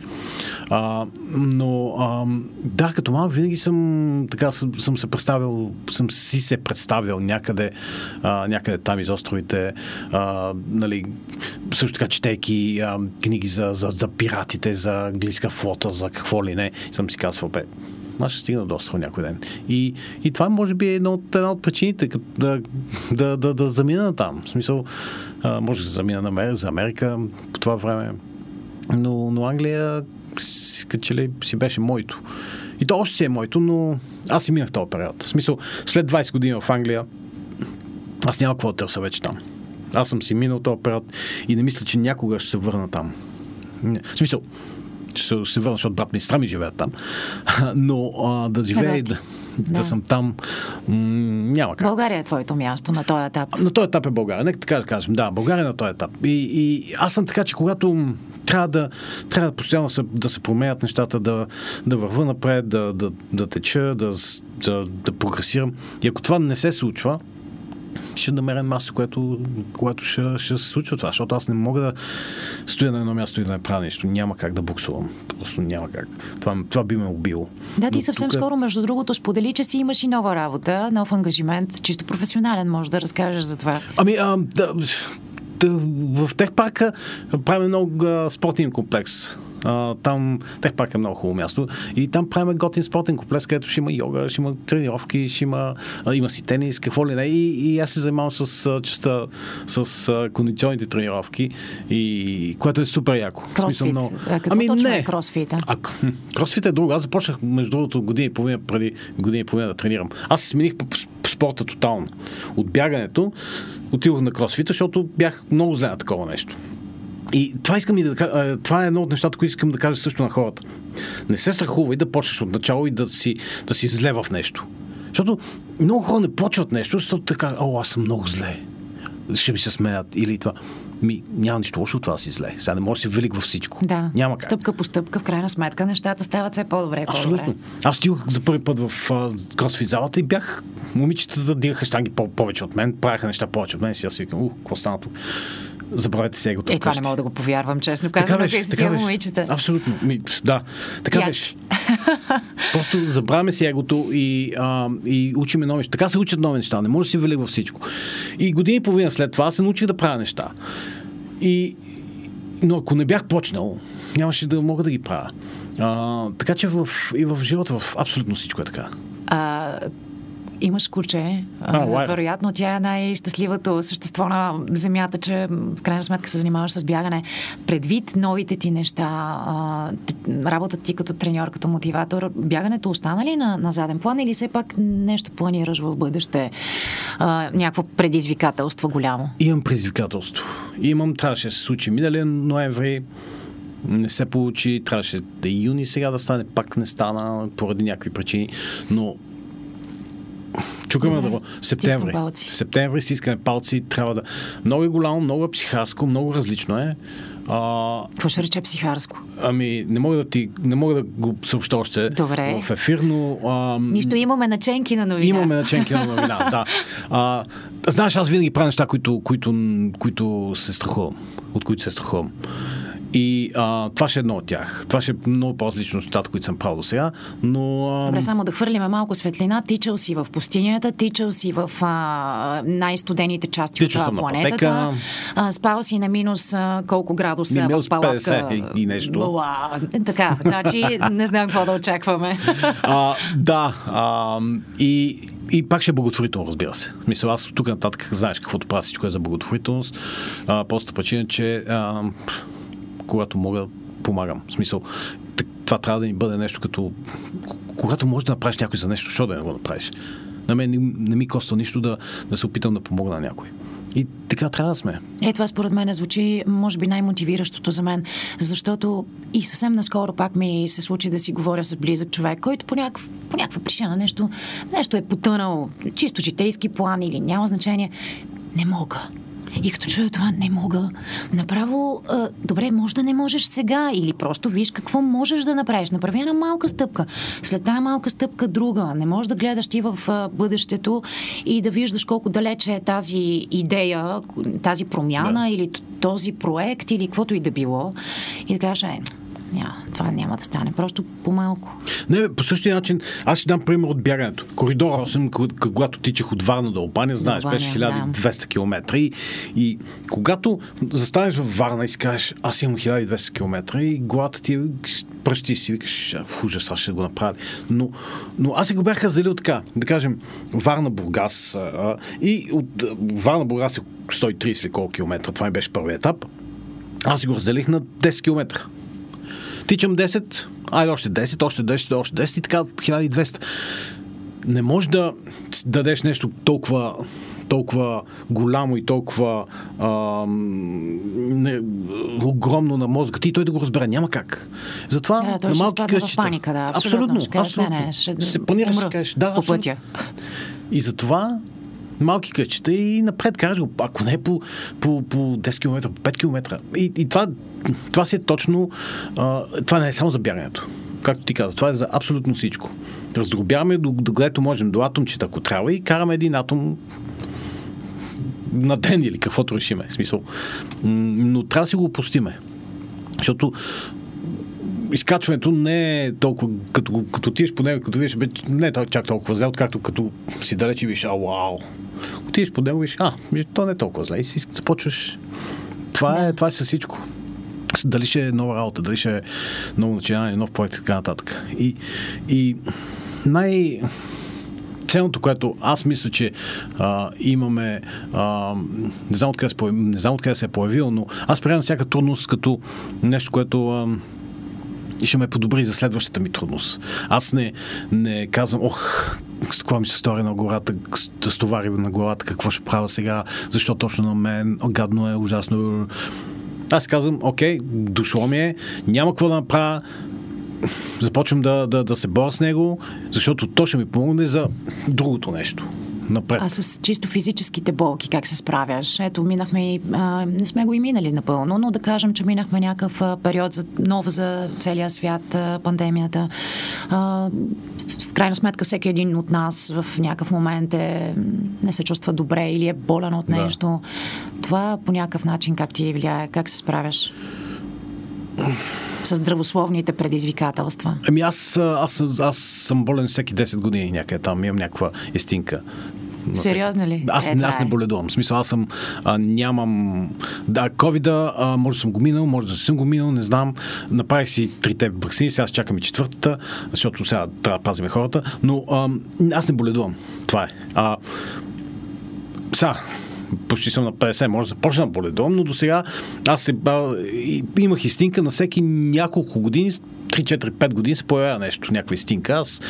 [SPEAKER 2] А, но а, да, като малък винаги съм така съм, съм се представил, съм си се представил някъде, а, някъде там из островите, а, нали, също така четейки а, книги за, за, за пиратите, за английска флота, за какво ли не, съм си казвал, бе, аз ще стигна до острова някой ден. И, и това може би е една от, една от причините да, да, да, да замина там. В смисъл, а, може да замина на, за Америка по това време. Но, но Англия като че ли си беше моето. И то още си е моето, но аз си минах този период. В смисъл, след 20 години в Англия, аз няма какво да търся вече там. Аз съм си минал този период и не мисля, че някога ще се върна там. В смисъл, ще се, върна, защото брат ми и сестра ми живеят там. Но а, да живея и да, да. да съм там, м- няма как.
[SPEAKER 1] България е твоето място на този етап.
[SPEAKER 2] На този етап е България. Нека така да кажем. Да, България е на този етап. И, и аз съм така, че когато трябва да, трябва да постоянно се, да се променят нещата, да, да върва напред, да, да, да теча, да, да, да прогресирам. И ако това не се случва, ще намеря място, което, което ще, ще се случва това, защото аз не мога да стоя на едно място и да не правя нещо. Няма как да буксувам. Просто няма как. Това, това би ме убило.
[SPEAKER 1] Да, ти съвсем тук... скоро, между другото, сподели, че си имаш и нова работа, нов ангажимент, чисто професионален, може да разкажеш за това.
[SPEAKER 2] Ами, а, да, в Техпарка правим много спортен комплекс а, там тех пак е много хубаво място. И там правим готин спортен комплекс, където ще има йога, ще има тренировки, ще има, а, има си тенис, какво ли не. И, и аз се занимавам с частта, с а, кондиционните тренировки, и, което е супер яко.
[SPEAKER 1] Кросфит. Много... А, какво ами, точно не. е кросфита? А,
[SPEAKER 2] кросфит е друго. Аз започнах между другото година и половина, преди година и половина да тренирам. Аз се смених по, по спорта тотално. От бягането отидох на кросфита, защото бях много зле на такова нещо. И това искам и да това е едно от нещата, които искам да кажа също на хората. Не се страхувай да почнеш от начало и да си, да си зле в нещо. Защото много хора не почват нещо, защото така, о, аз съм много зле. Ще ми се смеят или това. Ми, няма нищо лошо от това си зле. Сега не можеш да си велик във всичко.
[SPEAKER 1] Да.
[SPEAKER 2] Няма как.
[SPEAKER 1] Стъпка по стъпка, в крайна сметка, нещата стават все по-добре.
[SPEAKER 2] Абсолютно. По-добре. Аз стигах за първи път в кросфит залата и бях момичетата дигаха штанги повече от мен, правяха неща повече от мен и си аз си викам, ух, какво стана тук? Забравяйте си егото.
[SPEAKER 1] Е, това не мога да го повярвам, честно казвам, беше, така момичета.
[SPEAKER 2] Абсолютно. Ми, да, така беше. Просто забравяме си егото и, а, и учиме нови неща. Така се учат нови неща. Не може да си велик във всичко. И години и половина след това се научих да правя неща. И, но ако не бях почнал, нямаше да мога да ги правя. А, така че в, и в живота в абсолютно всичко е така.
[SPEAKER 1] А, имаш куче. А, Вероятно тя е най-щастливото същество на Земята, че в крайна сметка се занимаваш с бягане. Предвид новите ти неща, работата ти като треньор, като мотиватор, бягането остана ли на, на заден план или все пак нещо планираш в бъдеще? А, някакво предизвикателство голямо?
[SPEAKER 2] Имам предизвикателство. Имам, трябваше да се случи миналия ноември не се получи, трябваше да е юни сега да стане, пак не стана поради някакви причини, но Чукаме да Септември. Септември си искаме палци. Трябва да... Много е голямо, много е психарско, много различно е.
[SPEAKER 1] А, Какво ще рече психарско?
[SPEAKER 2] Ами, не мога да ти, не мога да го съобща още
[SPEAKER 1] Добре.
[SPEAKER 2] в ефир, но...
[SPEAKER 1] А, Нищо имаме наченки на новина.
[SPEAKER 2] Имаме наченки на новина, да. А, знаеш, аз винаги правя неща, които, които, които се страхувам, от които се страхувам. И а, това ще е едно от тях. Това ще е много по-различно от нещата, които съм правил до сега. Но,
[SPEAKER 1] а... Добре, само да хвърлиме малко светлина. Тичал си в пустинята, тичал си в а, най-студените части
[SPEAKER 2] Тичал
[SPEAKER 1] от планетата. А, спал си на минус а, колко градуса
[SPEAKER 2] в палатка. И, и нещо. Буа,
[SPEAKER 1] така, значи не знам какво да очакваме.
[SPEAKER 2] а, да, а, и, и пак ще е благотворително, разбира се. Мисля, аз тук нататък знаеш каквото правя всичко е за благотворителност. А, просто причина, че а, когато мога, помагам. В смисъл, това трябва да ни бъде нещо като... Когато можеш да направиш някой за нещо, що да не го направиш? На мен не, не ми коства нищо да, да се опитам да помогна на някой. И така трябва да сме.
[SPEAKER 1] Е, това според мен звучи, може би, най-мотивиращото за мен, защото и съвсем наскоро пак ми се случи да си говоря с близък човек, който по, някакъв, по някаква причина нещо, нещо е потънал, чисто житейски план или няма значение. Не мога. И като чуя това, не мога. Направо, а, добре, може да не можеш сега или просто виж какво можеш да направиш. Направи една малка стъпка. След тази малка стъпка друга. Не можеш да гледаш ти в а, бъдещето и да виждаш колко далече е тази идея, тази промяна да. или този проект или каквото и да било. И да кажеш, е, няма, това няма да стане. Просто по-малко.
[SPEAKER 2] Не, по същия начин, аз ще дам пример от бягането. Коридор 8, когато тичах от Варна до Албания, знаеш, Албания, беше 1200 да. км. И, и когато застанеш в Варна и си кажеш, аз имам 1200 км и главата ти пръщи и си викаш, ужас, аз ще го направя. Но, но аз си го бях разделил така, да кажем, Варна-Бургас и от Варна-Бургас е 130 или колко километра, това ми беше първият етап. Аз си го разделих на 10 км. Тичам 10, айде още 10, още 10, още 10 и така 1200. Не можеш да дадеш нещо толкова толкова голямо и толкова а, не, огромно на мозъка ти той да го разбере. Няма как. Затова
[SPEAKER 1] да, той
[SPEAKER 2] на
[SPEAKER 1] малки паника, да, абсолютно. Абсолютно. Ще кажеш, абсолютно. Не, не, ще
[SPEAKER 2] се планираш, ще кажеш. Да,
[SPEAKER 1] по пътя.
[SPEAKER 2] И затова малки къщите и напред кажеш го, ако не по, по, по 10 км, по 5 км. И, и това, това си е точно, а, това не е само за бягането. Както ти каза, това е за абсолютно всичко. Раздробяваме до, до където можем, до атомчета, ако трябва, и караме един атом на ден или каквото решиме. Смисъл. Но трябва да си го опустиме. Защото изкачването не е толкова, като, като отидеш по него, като видиш, не е чак толкова зле, откакто като си далеч и виж, а, вау. Отидеш по него и а, то не е толкова зле. И си започваш. Това, е, това е със всичко. Дали ще е нова работа, дали ще е ново начинание, нов проект и така нататък. И, и най- ценното, което аз мисля, че а, имаме, а, не знам откъде, се, не знам откъде се е появил, но аз приемам всяка трудност като нещо, което а, ще ме подобри за следващата ми трудност. Аз не, не казвам, ох, с какво ми се стори на гората, да стовари на главата, какво ще правя сега, защо точно на мен, гадно е, ужасно. Аз казвам, окей, дошло ми е, няма какво да направя, започвам да, да, да се боря с него, защото то ще ми помогне за другото нещо напред.
[SPEAKER 1] А с чисто физическите болки как се справяш? Ето, минахме и... А, не сме го и минали напълно, но да кажем, че минахме някакъв а, период за, нов за целия свят, а, пандемията. А, в крайна сметка всеки един от нас в някакъв момент е, не се чувства добре или е болен от нещо. Да. Това по някакъв начин как ти влияе? Как се справяш? с здравословните предизвикателства?
[SPEAKER 2] Ами аз, аз, аз съм болен всеки 10 години някъде там, имам някаква естинка.
[SPEAKER 1] Сериозно ли?
[SPEAKER 2] Аз, е, аз не боледувам. В смисъл, аз съм, а, нямам... Да, ковида, може да съм го минал, може да съм го минал, не знам. Направих си трите вакцини, сега чакам и четвъртата, защото сега трябва да пазим хората, но а, аз не боледувам. Това е. А, сега, почти съм на 50, може да започна да боледувам, но до сега аз се, а, имах истинка на всеки няколко години 3-4-5 години се появява нещо, някаква истинка. Аз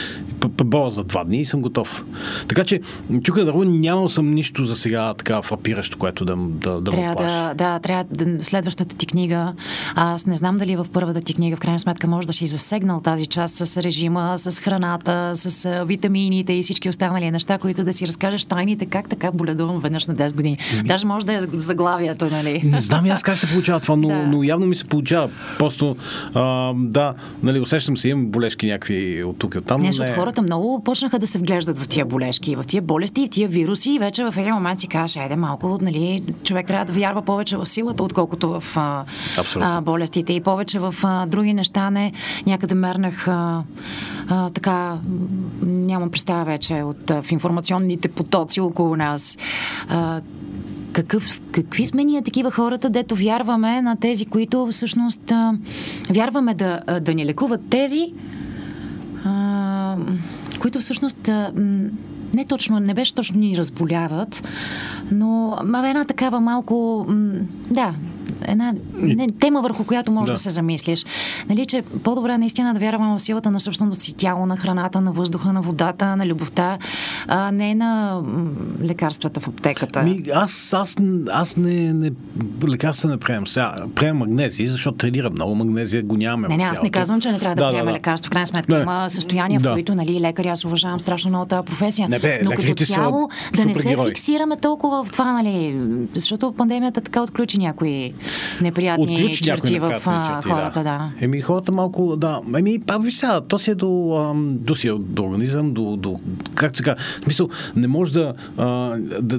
[SPEAKER 2] преболя за два дни и съм готов. Така че, чука да нямал съм нищо за сега така фрапиращо, което да, да, да
[SPEAKER 1] трябва да, да, трябва да, следващата ти книга. Аз не знам дали в първата ти книга, в крайна сметка, може да си засегнал тази част с режима, с храната, с витамините и всички останали неща, които да си разкажеш тайните, как така боледувам веднъж на 10 години. Ми... Даже може да е заглавието, нали?
[SPEAKER 2] Не знам и аз как се получава това, но, да. но явно ми се получава. Просто, а, да, нали, усещам се, имам болешки някакви от тук и от там.
[SPEAKER 1] Не, защото хората много почнаха да се вглеждат в тия болешки, в тия болести, в тия вируси и вече в един момент си кажеш, айде малко, нали, човек трябва да вярва повече в силата, отколкото в а, а, болестите и повече в а, други неща. Не, някъде мернах а, а, така, нямам представа вече от а, в информационните потоци около нас. А, какъв, какви сме ние такива хората, дето вярваме на тези, които всъщност а, вярваме да, да ни лекуват тези, а, които всъщност а, не точно, не беше точно ни разболяват, но една такава малко, да, една не, тема, върху която може да. да се замислиш. Нали, че по-добре наистина да вярваме в силата на собственото си тяло, на храната, на въздуха, на водата, на любовта, а не на лекарствата в аптеката.
[SPEAKER 2] Ми, аз, аз, аз не, не лекарства не приемам. Сега приемам магнези, защото тренирам много. Магнезия го нямаме.
[SPEAKER 1] Не, не, аз не казвам, че не трябва да, да приема да, да. лекарство. В крайна сметка не, има състояния, да. в които нали, лекари, аз уважавам страшно много тази професия.
[SPEAKER 2] Не, бе,
[SPEAKER 1] но като цяло да не се фиксираме толкова в това, нали, защото пандемията така отключи някои неприятни Отключи черти в черти, хората, да. да.
[SPEAKER 2] Еми, хората малко, да. Еми, па, ви сега, то си е до, ам, до, си е до организъм, до, до как сега, в смисъл, не може да, а, да, да,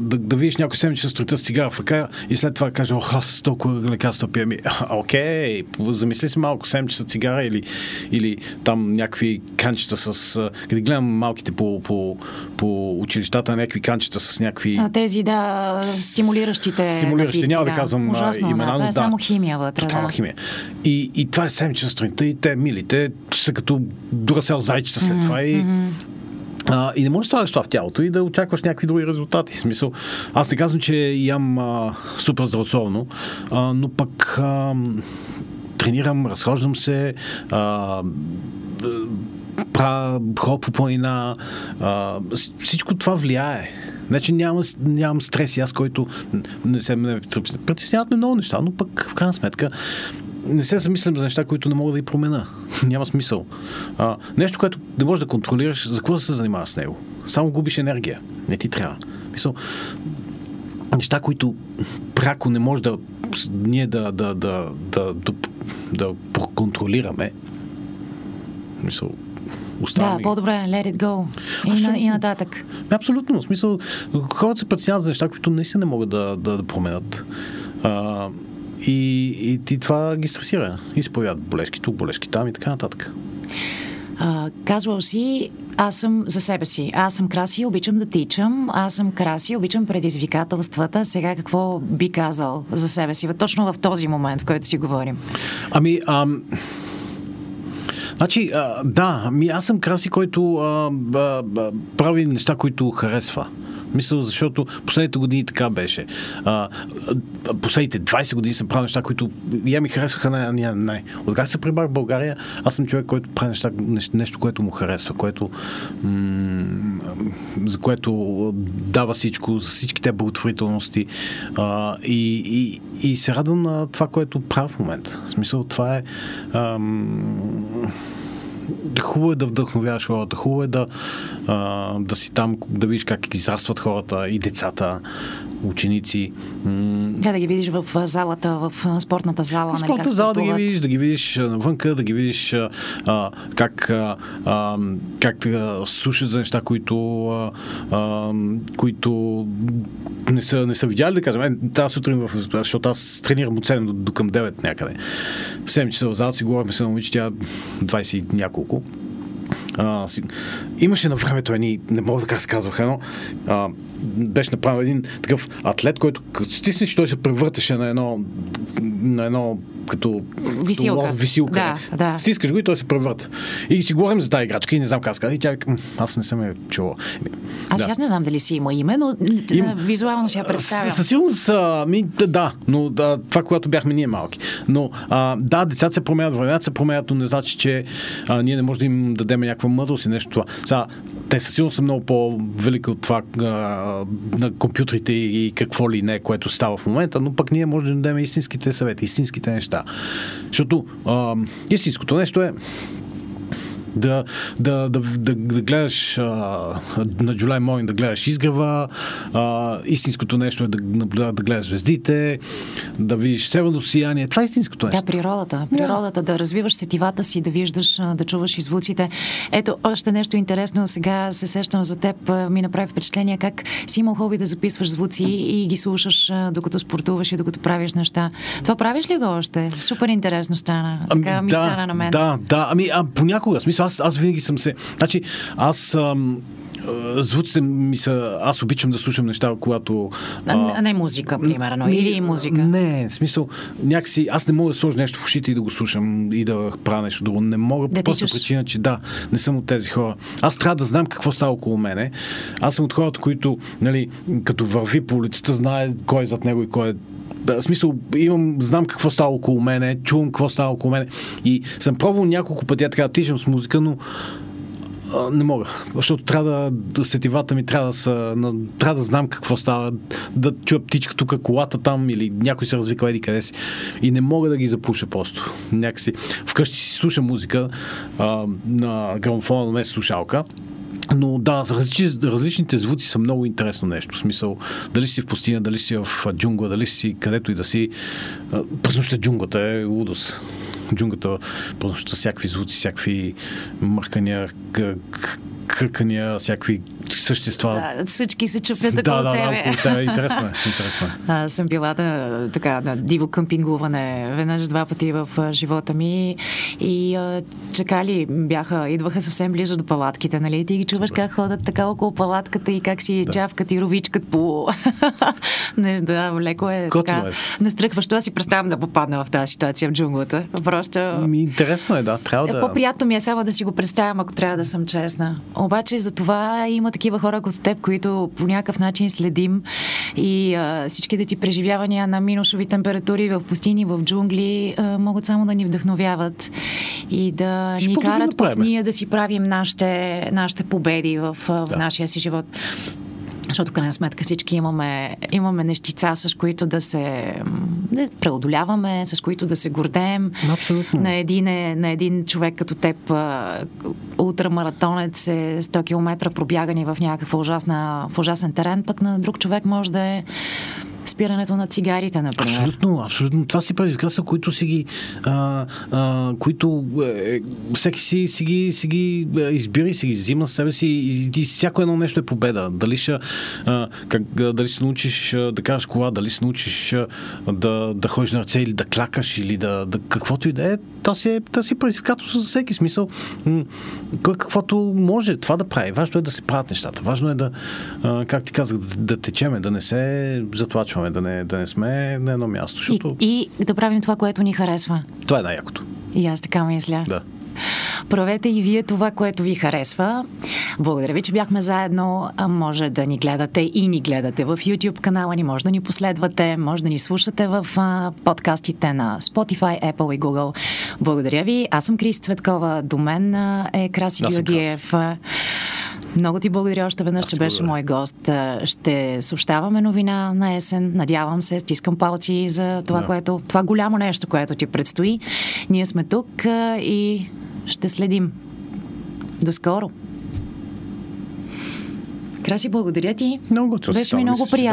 [SPEAKER 2] да, да, видиш някой семече с строите с цигара в ръка и след това каже, ох, аз толкова лекарства пия. Ми, окей, замисли си малко семече с цигара или, или там някакви канчета с... Къде гледам малките по, по, по училищата, някакви канчета с някакви...
[SPEAKER 1] А, тези, да, стимулиращите.
[SPEAKER 2] Стимулиращи, няма да, да казвам
[SPEAKER 1] Ужасно, имена, да, това е да, само химия вътре.
[SPEAKER 2] Тотална
[SPEAKER 1] да.
[SPEAKER 2] химия. И, и това е седмична сутринта и те, милите, са като дурасел зайчета след това и mm-hmm. А, и не можеш да слагаш това в тялото и да очакваш някакви други резултати. В смисъл, аз не казвам, че ям а, супер здравословно, а, но пък а, тренирам, разхождам се, а, правя ход по планина. А, всичко това влияе. Значи нямам, нямам стрес и аз, който не се ме притесняват ме много неща, но пък в крайна сметка не се замислям за неща, които не мога да и промена. Няма смисъл. А, нещо, което не можеш да контролираш, за какво да се занимаваш с него? Само губиш енергия. Не ти трябва. Мисъл, неща, които прако не може да ние да, да, да, да, да, да контролираме. Мисъл, Оставам
[SPEAKER 1] да, по-добре, let it go. И, на, и нататък.
[SPEAKER 2] Абсолютно. В смисъл, хората се преценяват за неща, които наистина не могат да, да, да променят. А, и, и, и това ги стресира. И се появяват болешки тук, болешки там и така нататък.
[SPEAKER 1] А, казвал си, аз съм за себе си. Аз съм краси, обичам да тичам. Аз съм краси, обичам предизвикателствата. Сега какво би казал за себе си? Точно в този момент, в който си говорим.
[SPEAKER 2] Ами, ам... Значи, а, да, ми аз съм краси, който а, а, прави неща, които харесва. Мисля, защото последните години така беше. А, последните 20 години съм правил неща, които я ми харесваха най- най- най- От как се прибрах в България, аз съм човек, който прави неща, нещо, нещо което му харесва, което м- за което дава всичко, за всички те благотворителности а, и, и, и се радвам на това, което правя в момента. В смисъл, това е ам, хубаво е да вдъхновяваш хората, хубаво е да, а, да си там, да видиш как израстват хората и децата, ученици.
[SPEAKER 1] Да, да ги видиш в залата, в спортната зала. В
[SPEAKER 2] спортната
[SPEAKER 1] нали,
[SPEAKER 2] зала да ги видиш, да ги видиш навънка, да ги видиш а, как, а, как а, слушат за неща, които, а, а, които не са, не са видяли, да кажем. Е, тази сутрин, в, защото аз тренирам от 7 до, до към 9 някъде. В 7 часа в залата си говорихме с едно момиче, тя 20 няколко. А, си, имаше на времето едни, не мога да се казваха, но а, беше направен един такъв атлет, който стиснеш, той се превърташе на едно, на едно като
[SPEAKER 1] висилка. Като
[SPEAKER 2] висилка
[SPEAKER 1] да, да.
[SPEAKER 2] Стискаш го и той се превърта. И си говорим за тази играчка и не знам как ска. И тя аз не съм я чула.
[SPEAKER 1] Аз, да. аз не знам дали си има име, но Им... визуално си я представя.
[SPEAKER 2] Със сигурност, ми, да, но да, това, когато бяхме ние малки. Но а, да, децата се променят, времената се променят, но не значи, че а, ние не можем да им дадем някаква мъдрост и нещо това. Сега, те със сигурност са много по-велики от това а, на компютрите и, какво ли не, което става в момента, но пък ние можем да дадем истинските съвети, истинските неща. Защото а, истинското нещо е да, да, да, да, да гледаш а, на July Morning, да гледаш изгрева, а, истинското нещо е да, да, да гледаш звездите, да видиш северното сияние. Това е истинското нещо.
[SPEAKER 1] Да, природата. Природата, да, да развиваш сетивата си, да виждаш, да чуваш и звуците. Ето, още нещо интересно. Сега се сещам за теб. Ми направи впечатление как си имал хоби да записваш звуци и ги слушаш докато спортуваш и докато правиш неща. Това правиш ли го още? Супер интересно стана. Така ами, ми да, стана на мен.
[SPEAKER 2] Да, да. Ами, а понякога. Смисъл, аз, аз винаги съм се... Значи, аз... Ам, звуците ми са... Аз обичам да слушам неща, когато...
[SPEAKER 1] А, а не музика, примерно, не, или музика.
[SPEAKER 2] Не, в смисъл, някакси... Аз не мога да сложа нещо в ушите и да го слушам и да правя нещо друго. Не мога да по просто причина, че да, не съм от тези хора. Аз трябва да знам какво става около мене. Аз съм от хората, които, нали, като върви по улицата, знае кой е зад него и кой е смисъл, имам, знам какво става около мене, чувам какво става около мене и съм пробвал няколко пъти така да тичам с музика, но а, не мога, защото трябва да, сетивата ми трябва да са, на, трябва да знам какво става, да чуя птичка тук, колата там или някой се развика еди къде си. И не мога да ги запуша просто. Някакси. Вкъщи си слушам музика а, на грамофона, не слушалка но да, различни, различните звуци са много интересно нещо. В смисъл, дали си в пустиня, дали си в джунгла, дали си където и да си. През нощта джунглата е лудост. Джунглата, през нощта всякакви звуци, всякакви мъркания, кръкания, всякакви същества.
[SPEAKER 1] Да, всички се чупят около
[SPEAKER 2] да,
[SPEAKER 1] тебе.
[SPEAKER 2] Да, да, интересно е. Интересно е.
[SPEAKER 1] А, съм била да, така, на диво къмпингуване веднъж-два пъти в живота ми и а, чакали бяха, идваха съвсем близо до палатките, нали? И ти ги чуваш как ходят така около палатката и как си да. чавкат и ровичкат по... Не, да, леко е Кото така. Е. Настръхващо. Аз си представям да попадна в тази ситуация в джунглата. Просто...
[SPEAKER 2] Ми, интересно е, да. Трябва да...
[SPEAKER 1] По-приятно ми е само да си го представям, ако трябва да съм честна. Обаче за това има такива хора като теб, които по някакъв начин следим и а, всичките ти преживявания на минусови температури в пустини, в джунгли а, могат само да ни вдъхновяват и да Ще ни карат да ние да си правим нашите, нашите победи в, в да. нашия си живот. Защото, крайна сметка, всички имаме, имаме нещица, с които да се да преодоляваме, с които да се гордеем.
[SPEAKER 2] Абсолютно.
[SPEAKER 1] На един, е, на един човек като теб, ултрамаратонец е 100 км пробягани в някакъв ужасна, в ужасен терен, пък на друг човек може да е спирането на цигарите, например.
[SPEAKER 2] Абсолютно, абсолютно. Това си предизвикателства, които си ги, а, а, които е, всеки си, си, ги, си ги е, избира и си ги взима себе си и, и всяко едно нещо е победа. Дали ще, а, как, дали се научиш да караш кола, дали се научиш да, да ходиш на ръце или да клякаш или да, да каквото и да е, то си е, то си е предизвикателство за всеки смисъл. Кой каквото може това да прави. Важно е да се правят нещата. Важно е да, а, как ти казах, да, да течеме, да не се затлачваме, да не, да не сме на едно място.
[SPEAKER 1] Защото... И, и да правим това, което ни харесва.
[SPEAKER 2] Това е най-якото.
[SPEAKER 1] И аз така мисля.
[SPEAKER 2] Да.
[SPEAKER 1] Правете и вие това, което ви харесва. Благодаря ви, че бяхме заедно. Може да ни гледате и ни гледате в YouTube канала ни, може да ни последвате, може да ни слушате в подкастите на Spotify, Apple и Google. Благодаря ви. Аз съм Крис Цветкова. До мен е Краси Георгиев. Много ти благодаря още веднъж, че беше мой гост. Ще съобщаваме новина на есен. Надявам се, стискам палци за това, да. което, това голямо нещо, което ти предстои. Ние сме тук и ще следим. До скоро! Краси, благодаря ти.
[SPEAKER 2] Много
[SPEAKER 1] Беше ми много приятно.